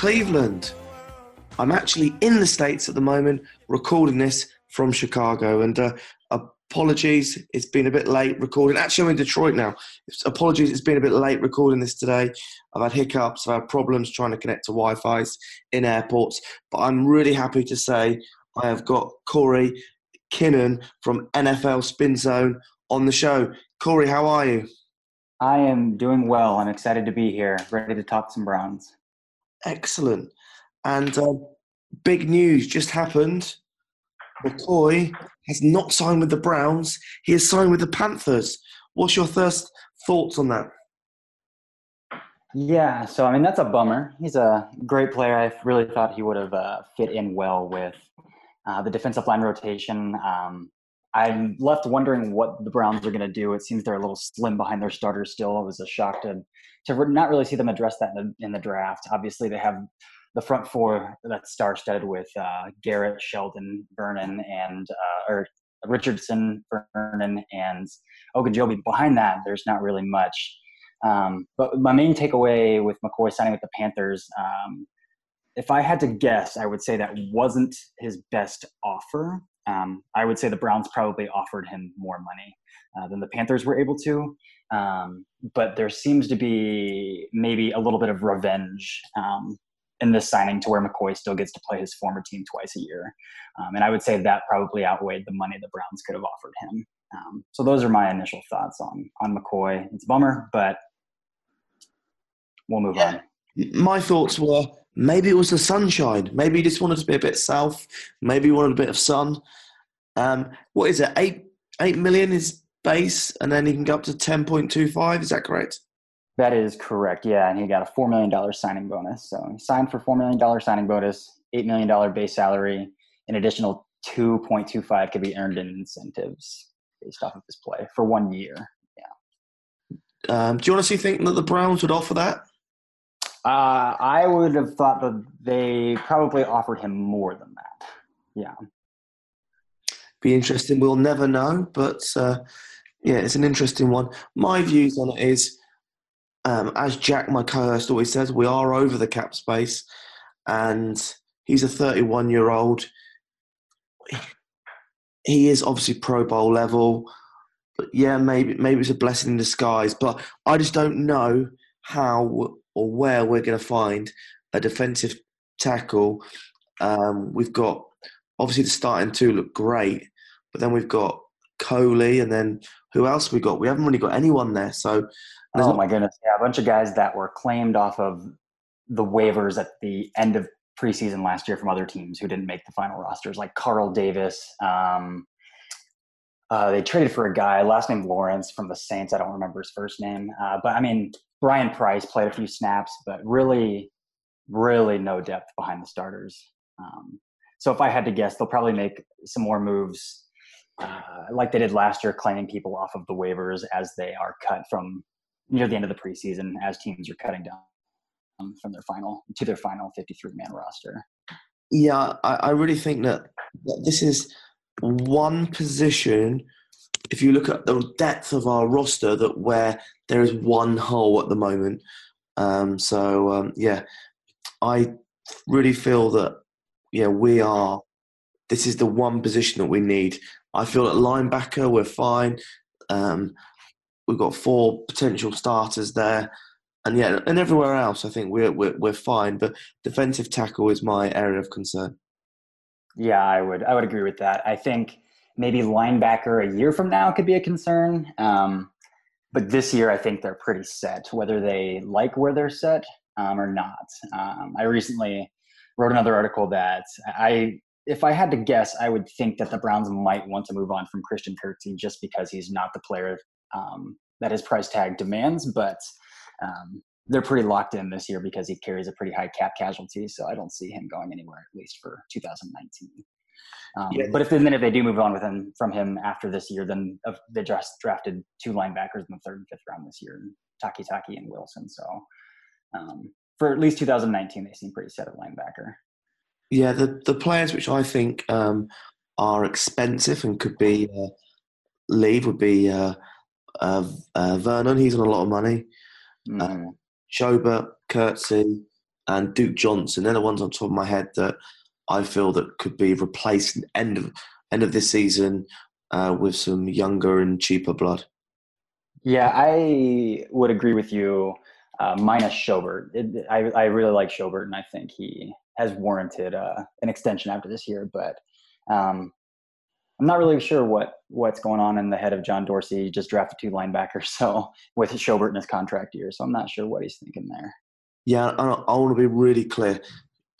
Cleveland. I'm actually in the States at the moment, recording this from Chicago. And uh, apologies, it's been a bit late recording. Actually, I'm in Detroit now. Apologies, it's been a bit late recording this today. I've had hiccups, I've had problems trying to connect to Wi Fi's in airports. But I'm really happy to say I have got Cory Kinnan from NFL Spin Zone on the show. Cory, how are you? I am doing well. I'm excited to be here, ready to talk some Browns. Excellent. And uh, big news just happened. McCoy has not signed with the Browns. He has signed with the Panthers. What's your first thoughts on that? Yeah, so I mean that's a bummer. He's a great player. I really thought he would have uh, fit in well with uh, the defensive line rotation. Um, I'm left wondering what the Browns are going to do. It seems they're a little slim behind their starters still. It was a shock to to not really see them address that in the, in the draft. Obviously, they have the front four that's star-studded with uh, Garrett, Sheldon, Vernon, and uh, or Richardson, Vernon, and Ogunjobi. Behind that, there's not really much. Um, but my main takeaway with McCoy signing with the Panthers, um, if I had to guess, I would say that wasn't his best offer. Um, I would say the Browns probably offered him more money uh, than the Panthers were able to. Um, but there seems to be maybe a little bit of revenge um, in this signing to where McCoy still gets to play his former team twice a year. Um, and I would say that probably outweighed the money the Browns could have offered him. Um, so those are my initial thoughts on on McCoy. It's a bummer, but we'll move yeah. on. My thoughts were maybe it was the sunshine. Maybe he just wanted to be a bit south. Maybe he wanted a bit of sun. Um, what is it? Eight eight million is base, and then he can go up to ten point two five. Is that correct? That is correct. Yeah, and he got a four million dollar signing bonus. So he signed for four million dollar signing bonus, eight million dollar base salary, an additional two point two five could be earned in incentives based off of his play for one year. Yeah. Um, do you honestly think that the Browns would offer that? Uh, I would have thought that they probably offered him more than that. Yeah. Be interesting. We'll never know, but uh, yeah, it's an interesting one. My views on it is um, as Jack, my co-host, always says, we are over the cap space, and he's a 31 year old. He is obviously Pro Bowl level, but yeah, maybe maybe it's a blessing in disguise. But I just don't know how or where we're going to find a defensive tackle. Um, we've got obviously the starting two look great, but then we've got Coley, and then who else we got? We haven't really got anyone there. So oh my goodness, yeah, a bunch of guys that were claimed off of the waivers at the end of preseason last year from other teams who didn't make the final rosters, like Carl Davis. Um, uh, they traded for a guy, last name Lawrence from the Saints. I don't remember his first name, uh, but I mean Brian Price played a few snaps, but really, really no depth behind the starters. Um, so if I had to guess, they'll probably make some more moves, uh, like they did last year, claiming people off of the waivers as they are cut from near the end of the preseason as teams are cutting down from their final to their final 53 man roster. Yeah, I, I really think that, that this is one position. If you look at the depth of our roster, that where there is one hole at the moment. Um, so um, yeah, I really feel that yeah we are. This is the one position that we need. I feel at linebacker we're fine. Um, we've got four potential starters there, and yeah, and everywhere else, I think we're we're, we're fine. But defensive tackle is my area of concern. Yeah, I would I would agree with that. I think maybe linebacker a year from now could be a concern. Um, but this year, I think they're pretty set, whether they like where they're set um, or not. Um, I recently wrote another article that I, if I had to guess, I would think that the Browns might want to move on from Christian Kirksey just because he's not the player um, that his price tag demands, but um, they're pretty locked in this year because he carries a pretty high cap casualty. So I don't see him going anywhere at least for 2019. Um, yeah. But if then if they do move on with him from him after this year, then uh, they just drafted two linebackers in the third and fifth round this year, Takitaki and Wilson. So um, for at least 2019, they seem pretty set at linebacker. Yeah, the the players which I think um, are expensive and could be uh, leave would be uh, uh, uh Vernon. He's on a lot of money. Mm. Schobert, and Duke Johnson. They're the ones on top of my head that I feel that could be replaced end of end of this season uh, with some younger and cheaper blood. Yeah, I would agree with you. Uh, minus Schobert, it, I I really like Schobert, and I think he has warranted uh, an extension after this year. But um, I'm not really sure what what's going on in the head of John Dorsey. He just drafted two linebackers, so with Schobert in his contract year, so I'm not sure what he's thinking there. Yeah, I, I want to be really clear.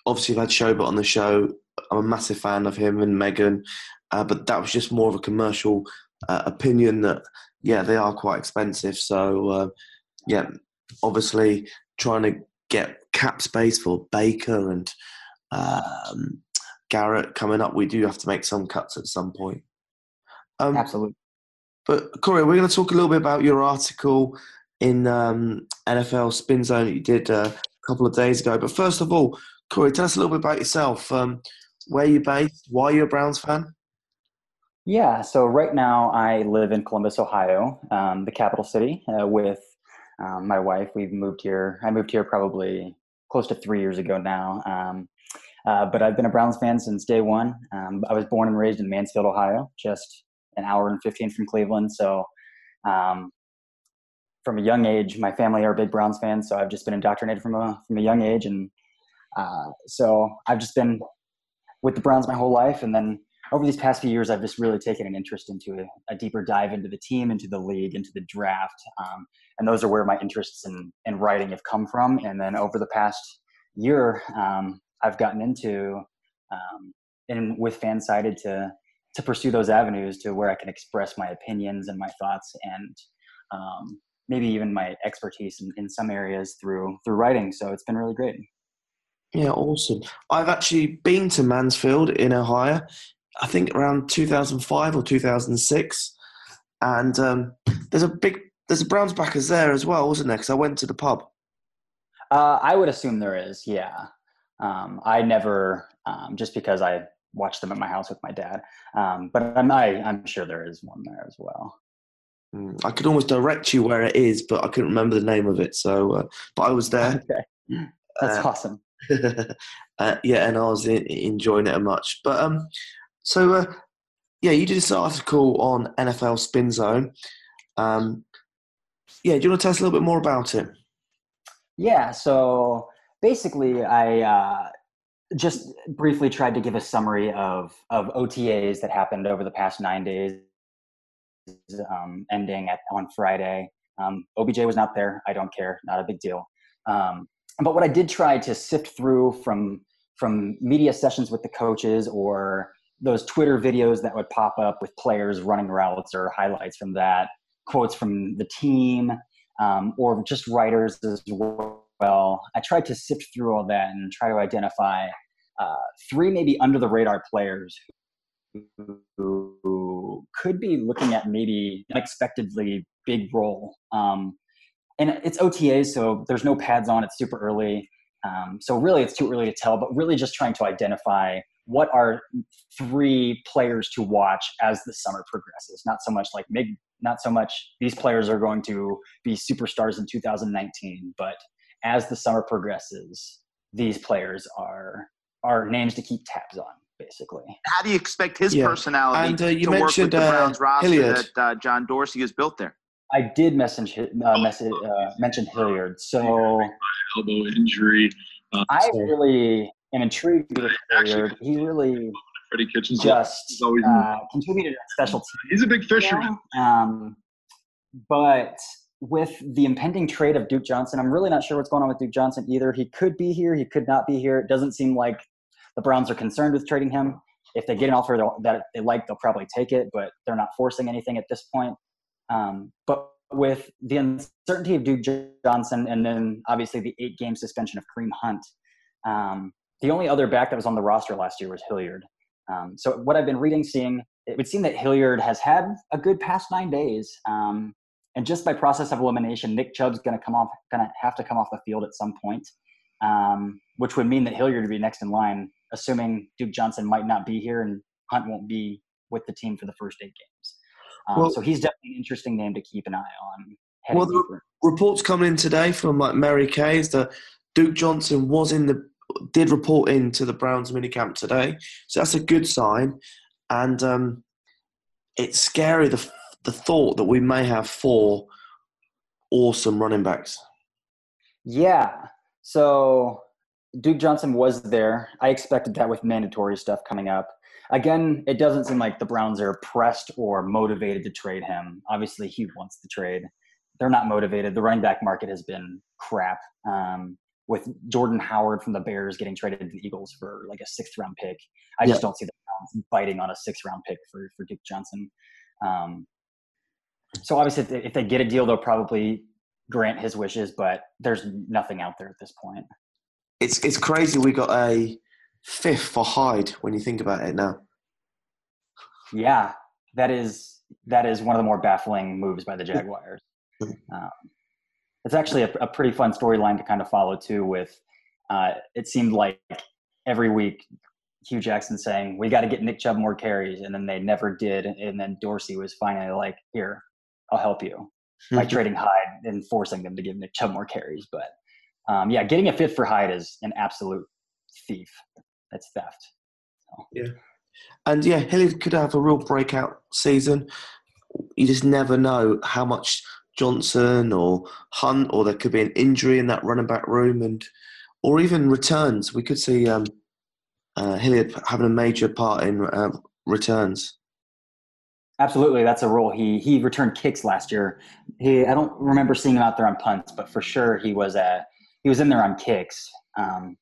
Obviously, I've had Schobert on the show. I'm a massive fan of him and Megan, uh, but that was just more of a commercial uh, opinion that yeah, they are quite expensive. So uh, yeah, obviously trying to get cap space for Baker and um, Garrett coming up, we do have to make some cuts at some point. Um, Absolutely. But Cory, we're going to talk a little bit about your article in um, NFL Spin Zone that you did uh, a couple of days ago. But first of all, Cory, tell us a little bit about yourself. Um, where you based? Why are you a Browns fan? Yeah, so right now I live in Columbus, Ohio, um, the capital city, uh, with um, my wife. We've moved here. I moved here probably close to three years ago now. Um, uh, but I've been a Browns fan since day one. Um, I was born and raised in Mansfield, Ohio, just an hour and 15 from Cleveland. So, um, from a young age, my family are big Browns fans. So I've just been indoctrinated from a from a young age, and uh, so I've just been with the Browns my whole life. And then over these past few years, I've just really taken an interest into a, a deeper dive into the team, into the league, into the draft, um, and those are where my interests in in writing have come from. And then over the past year, um, I've gotten into um, and with Fansided to to pursue those avenues to where I can express my opinions and my thoughts and um, maybe even my expertise in, in some areas through through writing. So it's been really great. Yeah, awesome. I've actually been to Mansfield in Ohio. I think around 2005 or 2006, and um, there's a big there's a Browns backers there as well, wasn't there? Because I went to the pub. Uh, I would assume there is. Yeah. Um, I never, um, just because I watched them at my house with my dad, um, but I'm, I, am i am sure there is one there as well. Hmm, I could almost direct you where it is, but I couldn't remember the name of it. So, uh, but I was there. Okay. That's uh, awesome. uh, yeah, and I was in, enjoying it much. But um, so uh, yeah, you did this article on NFL Spin Zone. Um, yeah, do you want to tell us a little bit more about it? Yeah, so basically, I uh, just briefly tried to give a summary of of OTAs that happened over the past nine days, um, ending at on Friday. Um, OBJ was not there. I don't care. Not a big deal. Um, but what I did try to sift through from from media sessions with the coaches or those Twitter videos that would pop up with players running routes or highlights from that, quotes from the team, um, or just writers as well. I tried to sift through all that and try to identify uh, three maybe under the radar players who, could be looking at maybe unexpectedly big role. Um, and it's OTA, so there's no pads on. It's super early. Um, so really, it's too early to tell. But really, just trying to identify what are three players to watch as the summer progresses. Not so much like maybe not so much these players are going to be superstars in 2019, but as the summer progresses, these players are are names to keep tabs on, basically. How do you expect his yeah. personality and, uh, to work with the uh, Browns roster Hilliard. that uh, John Dorsey has built there? I did message, uh, message uh, mention Hilliard. So elbow injury. Uh, I really am intrigued with Hilliard. He really Freddie Kitchens just uh, contributed a special team. He's a big fisherman. Um, but with the impending trade of Duke Johnson, I'm really not sure what's going on with Duke Johnson either. He could be here, he could not be here. It doesn't seem like the Browns are concerned with trading him. If they get an offer that they like, they'll probably take it, but they're not forcing anything at this point. Um, but with the uncertainty of Duke Johnson and then obviously the eight game suspension of Kareem Hunt, um, the only other back that was on the roster last year was Hilliard. Um, so what I've been reading, seeing, it would seem that Hilliard has had a good past nine days. Um, and just by process of elimination, Nick Chubb's going to come off, going to have to come off the field at some point, um, which would mean that Hilliard would be next in line, assuming Duke Johnson might not be here and Hunt won't be with the team for the first eight games. Um, well, so he's definitely an interesting name to keep an eye on. Well, the reports coming in today from like Mary Kay is that Duke Johnson was in the did report in to the Browns minicamp today, so that's a good sign. And um, it's scary the the thought that we may have four awesome running backs. Yeah. So Duke Johnson was there. I expected that with mandatory stuff coming up. Again, it doesn't seem like the Browns are pressed or motivated to trade him. Obviously, he wants the trade. They're not motivated. The running back market has been crap. Um, with Jordan Howard from the Bears getting traded to the Eagles for like a sixth round pick, I just don't see the Browns biting on a sixth round pick for for Duke Johnson. Um, so obviously, if they, if they get a deal, they'll probably grant his wishes, but there's nothing out there at this point. It's it's crazy. We got a fifth for Hyde when you think about it now. Yeah, that is that is one of the more baffling moves by the Jaguars. um, it's actually a, a pretty fun storyline to kind of follow too. With uh, it seemed like every week Hue Jackson saying we got to get Nick Chubb more carries, and then they never did, and then Dorsey was finally like, "Here, I'll help you by trading Hyde and forcing them to give Nick Chubb more carries." But um, yeah, getting a fifth for Hyde is an absolute thief. That's theft. So. Yeah, and yeah, Hilliard could have a real breakout season. You just never know how much Johnson or Hunt, or there could be an injury in that running back room, and or even returns. We could see um, uh, Hilliard having a major part in uh, returns. Absolutely, that's a role. He he returned kicks last year. He I don't remember seeing him out there on punts, but for sure he was a uh, he was in there on kicks, um,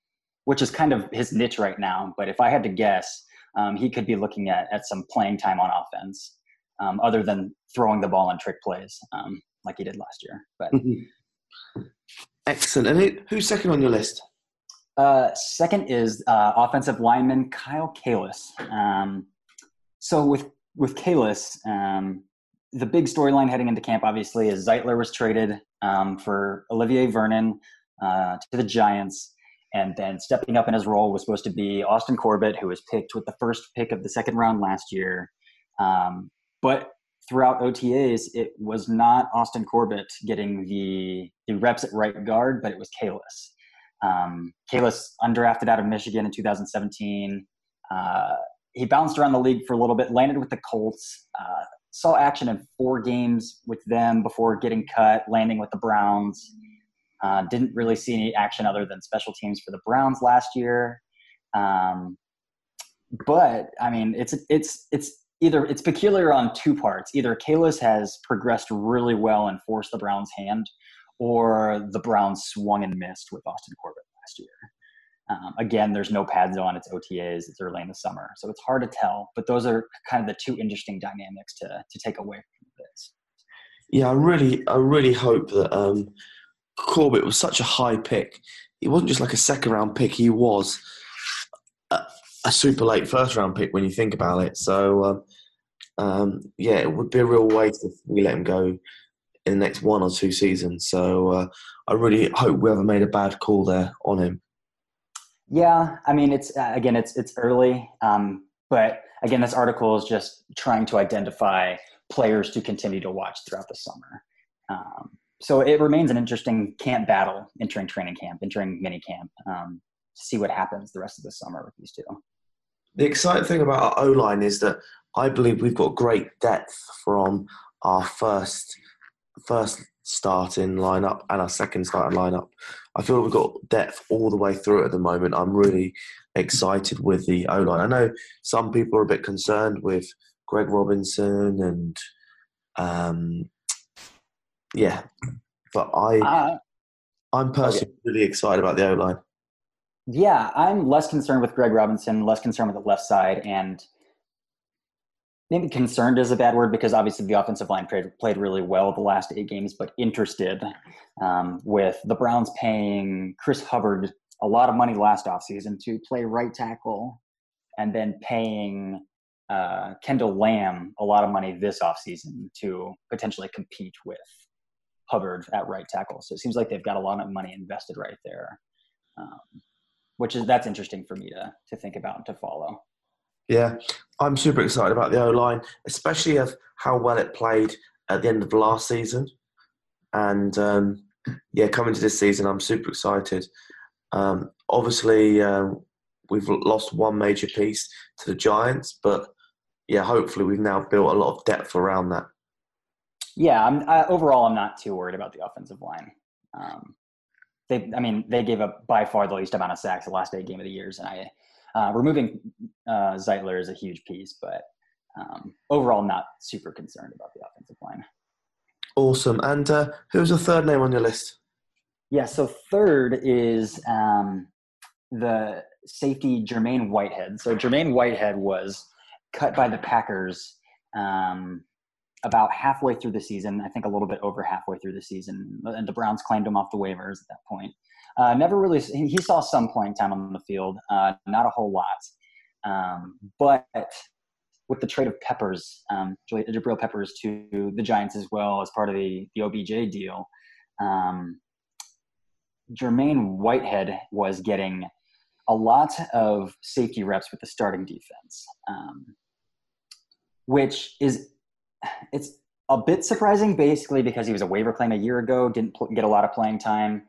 which is kind of his niche right now. But if I had to guess, um, he could be looking at at some playing time on offense, um, other than throwing the ball on trick plays. Um, like he did last year. But mm-hmm. excellent. And who, who's second on your list? Uh, second is uh, offensive lineman Kyle Kalis. Um, so with with Kalis, um, the big storyline heading into camp obviously is Zeitler was traded um, for Olivier Vernon uh, to the Giants, and then stepping up in his role was supposed to be Austin Corbett, who was picked with the first pick of the second round last year. Um, but throughout OTAs, it was not Austin Corbett getting the, the reps at right guard, but it was Kalis. Um, Kalis, undrafted out of Michigan in 2017. Uh, he bounced around the league for a little bit, landed with the Colts, uh, saw action in four games with them before getting cut, landing with the Browns. Uh, didn't really see any action other than special teams for the Browns last year. Um, but I mean, it's it's it's either it's peculiar on two parts. Either Kalis has progressed really well and forced the Browns' hand, or the Browns swung and missed with Austin Corbett last year. Um, again, there's no pads on; it's OTAs. It's early in the summer, so it's hard to tell. But those are kind of the two interesting dynamics to to take away from this. Yeah, I really, I really hope that um, Corbett was such a high pick. He wasn't just like a second round pick. He was a super late first round pick when you think about it. So um, um, yeah, it would be a real waste if we let him go in the next one or two seasons. So uh, I really hope we haven't made a bad call there on him. Yeah, I mean, it's uh, again, it's it's early, um, but again, this article is just trying to identify players to continue to watch throughout the summer. Um, so it remains an interesting camp battle entering training camp, entering mini camp. Um, to see what happens the rest of the summer with these two. The exciting thing about our O line is that I believe we've got great depth from our first first starting lineup and our second starting lineup. I feel we've got depth all the way through at the moment. I'm really excited with the O line. I know some people are a bit concerned with Greg Robinson and um, yeah, but I uh, I'm personally okay. really excited about the O line. Yeah, I'm less concerned with Greg Robinson, less concerned with the left side, and maybe concerned is a bad word because obviously the offensive line played, played really well the last eight games, but interested um, with the Browns paying Chris Hubbard a lot of money last offseason to play right tackle and then paying uh, Kendall Lamm a lot of money this offseason to potentially compete with Hubbard at right tackle. So it seems like they've got a lot of money invested right there, um, which is that's interesting for me to to think about and to follow. Yeah, I'm super excited about the O line, especially of how well it played at the end of last season, and um, yeah, coming to this season, I'm super excited. Um, obviously, uh, we've lost one major piece to the Giants, but yeah, hopefully we've now built a lot of depth around that. Yeah, I'm, I, overall, I'm not too worried about the offensive line. Um, they, I mean, they gave up by far the least amount of sacks the last eight game of the years, and I uh, removing uh, Zeitler is a huge piece, but um, overall, not super concerned about the offensive line. Awesome. And uh, who's the third name on your list? Yeah, so third is um, the safety Jermaine Whitehead. So Jermaine Whitehead was cut by the Packers um, about halfway through the season. I think a little bit over halfway through the season, and the Browns claimed him off the waivers at that point. Uh, never really. He saw some playing time on the field, uh, not a whole lot, um, but with the trade of Peppers, um, Jabril Peppers to the Giants as well as part of the the OBJ deal. Um, Jermaine Whitehead was getting a lot of safety reps with the starting defense, um, which is it's a bit surprising, basically because he was a waiver claim a year ago, didn't pl- get a lot of playing time.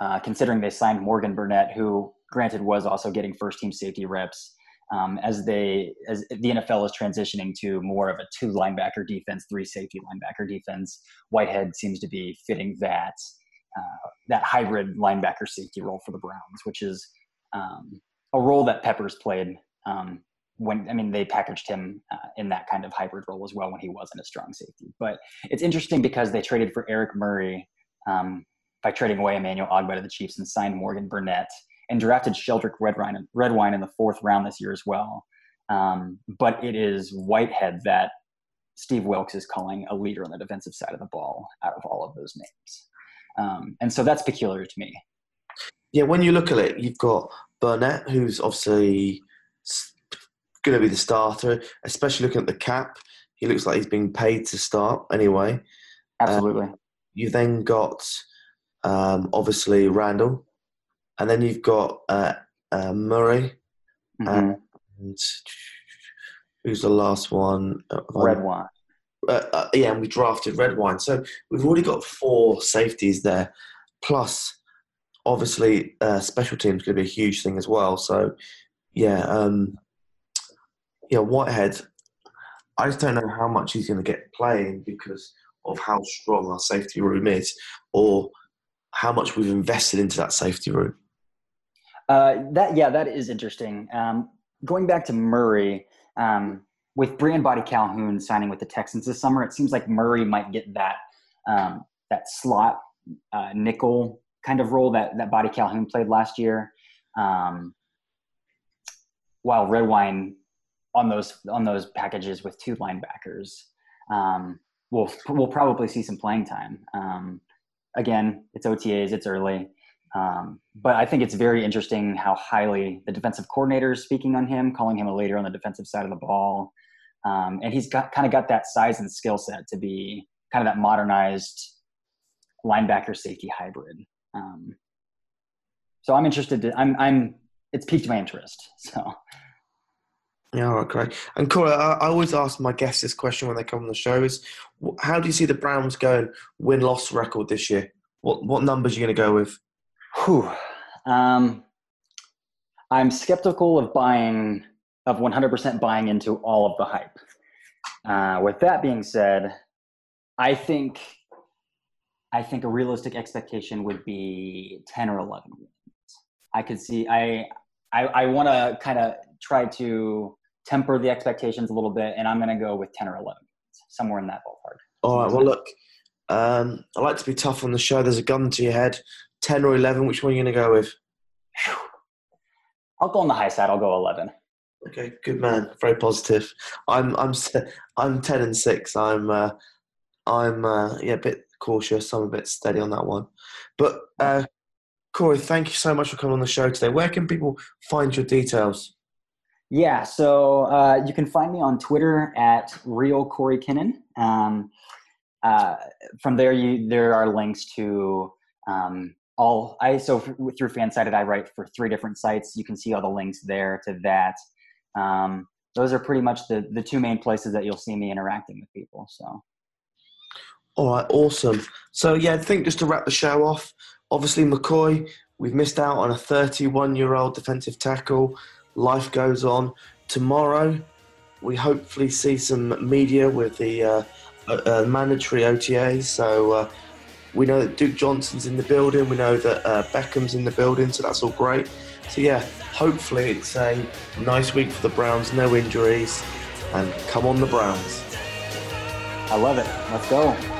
Uh, considering they signed Morgan Burnett, who granted was also getting first team safety reps. Um, as they as the NFL is transitioning to more of a two linebacker defense, three safety linebacker defense, Whitehead seems to be fitting that uh, that hybrid linebacker safety role for the Browns, which is um, a role that Peppers played um, when I mean they packaged him uh, in that kind of hybrid role as well when he wasn't a strong safety. But it's interesting because they traded for Eric Murray um, by trading away Emmanuel Ogbah to the Chiefs and signed Morgan Burnett and drafted Sheldrick Redwine, Redwine in the fourth round this year as well. Um, but it is Whitehead that Steve Wilks is calling a leader on the defensive side of the ball out of all of those names. Um, and so that's peculiar to me. Yeah, when you look at it, you've got Burnett, who's obviously going to be the starter, especially looking at the cap. He looks like he's being paid to start anyway. Absolutely. Um, you then got um, obviously Randall, and then you've got uh, uh, Murray, mm-hmm. and who's the last one? Uh, Redwine. Uh, uh, yeah, and we drafted Redwine. so we've already got four safeties there, plus obviously uh, special teams going to be a huge thing as well. So yeah, um, yeah, Whitehead. I just don't know how much he's going to get playing because of how strong our safety room is, or how much we've invested into that safety room. Uh, that yeah, that is interesting. Um, going back to Murray, um, with Brand Boddy-Calhoun signing with the Texans this summer, it seems like Murray might get that um, that slot uh, nickel kind of role that that Boddy-Calhoun played last year. Um, while Redwine on those on those packages with two linebackers, um, we'll we'll probably see some playing time. Um, again, it's OTAs, it's early. Um, but I think it's very interesting how highly the defensive coordinator is speaking on him, calling him a leader on the defensive side of the ball. Um, and he's got kind of got that size and skill set to be kind of that modernized linebacker safety hybrid. Um, so I'm interested to, I'm, I'm, it's piqued my interest. So. Yeah, all right, great. And Cory, I, I, always ask my guests this question when they come on the show: is how do you see the Browns going win loss record this year? What what numbers are you going to go with? Whew. Um, I'm skeptical of buying of 100% buying into all of the hype. Uh, with that being said, I think I think a realistic expectation would be 10 or 11 wins. I could see I I, I want to kind of try to temper the expectations a little bit, and I'm going to go with 10 or 11, somewhere in that ballpark. All right. Well, look, um, I like to be tough on the show. There's a gun to your head. 10 or 11, which one are you going to go with? I'll go on the high side. I'll go 11. Okay, good man. Very positive. I'm I'm I'm ten and six. I'm uh, I'm uh, yeah a bit cautious. I'm a bit steady on that one. But uh, Cory, thank you so much for coming on the show today. Where can people find your details? Yeah, so uh, you can find me on Twitter at real Cory Kinnan. Um, uh, from there, you there are links to um, all. I so through Fansided, I write for three different sites. You can see all the links there to that. Um, those are pretty much the the two main places that you'll see me interacting with people. So. All right, awesome. So yeah, I think just to wrap the show off, obviously McCoy, we've missed out on a 31-year-old defensive tackle. Life goes on. Tomorrow, we hopefully see some media with the uh, uh, mandatory OTA. So uh, we know that Duke Johnson's in the building. We know that uh, Beckham's in the building. So that's all great. So yeah, hopefully it's a nice week for the Browns. No injuries, and come on the Browns. I love it. Let's go.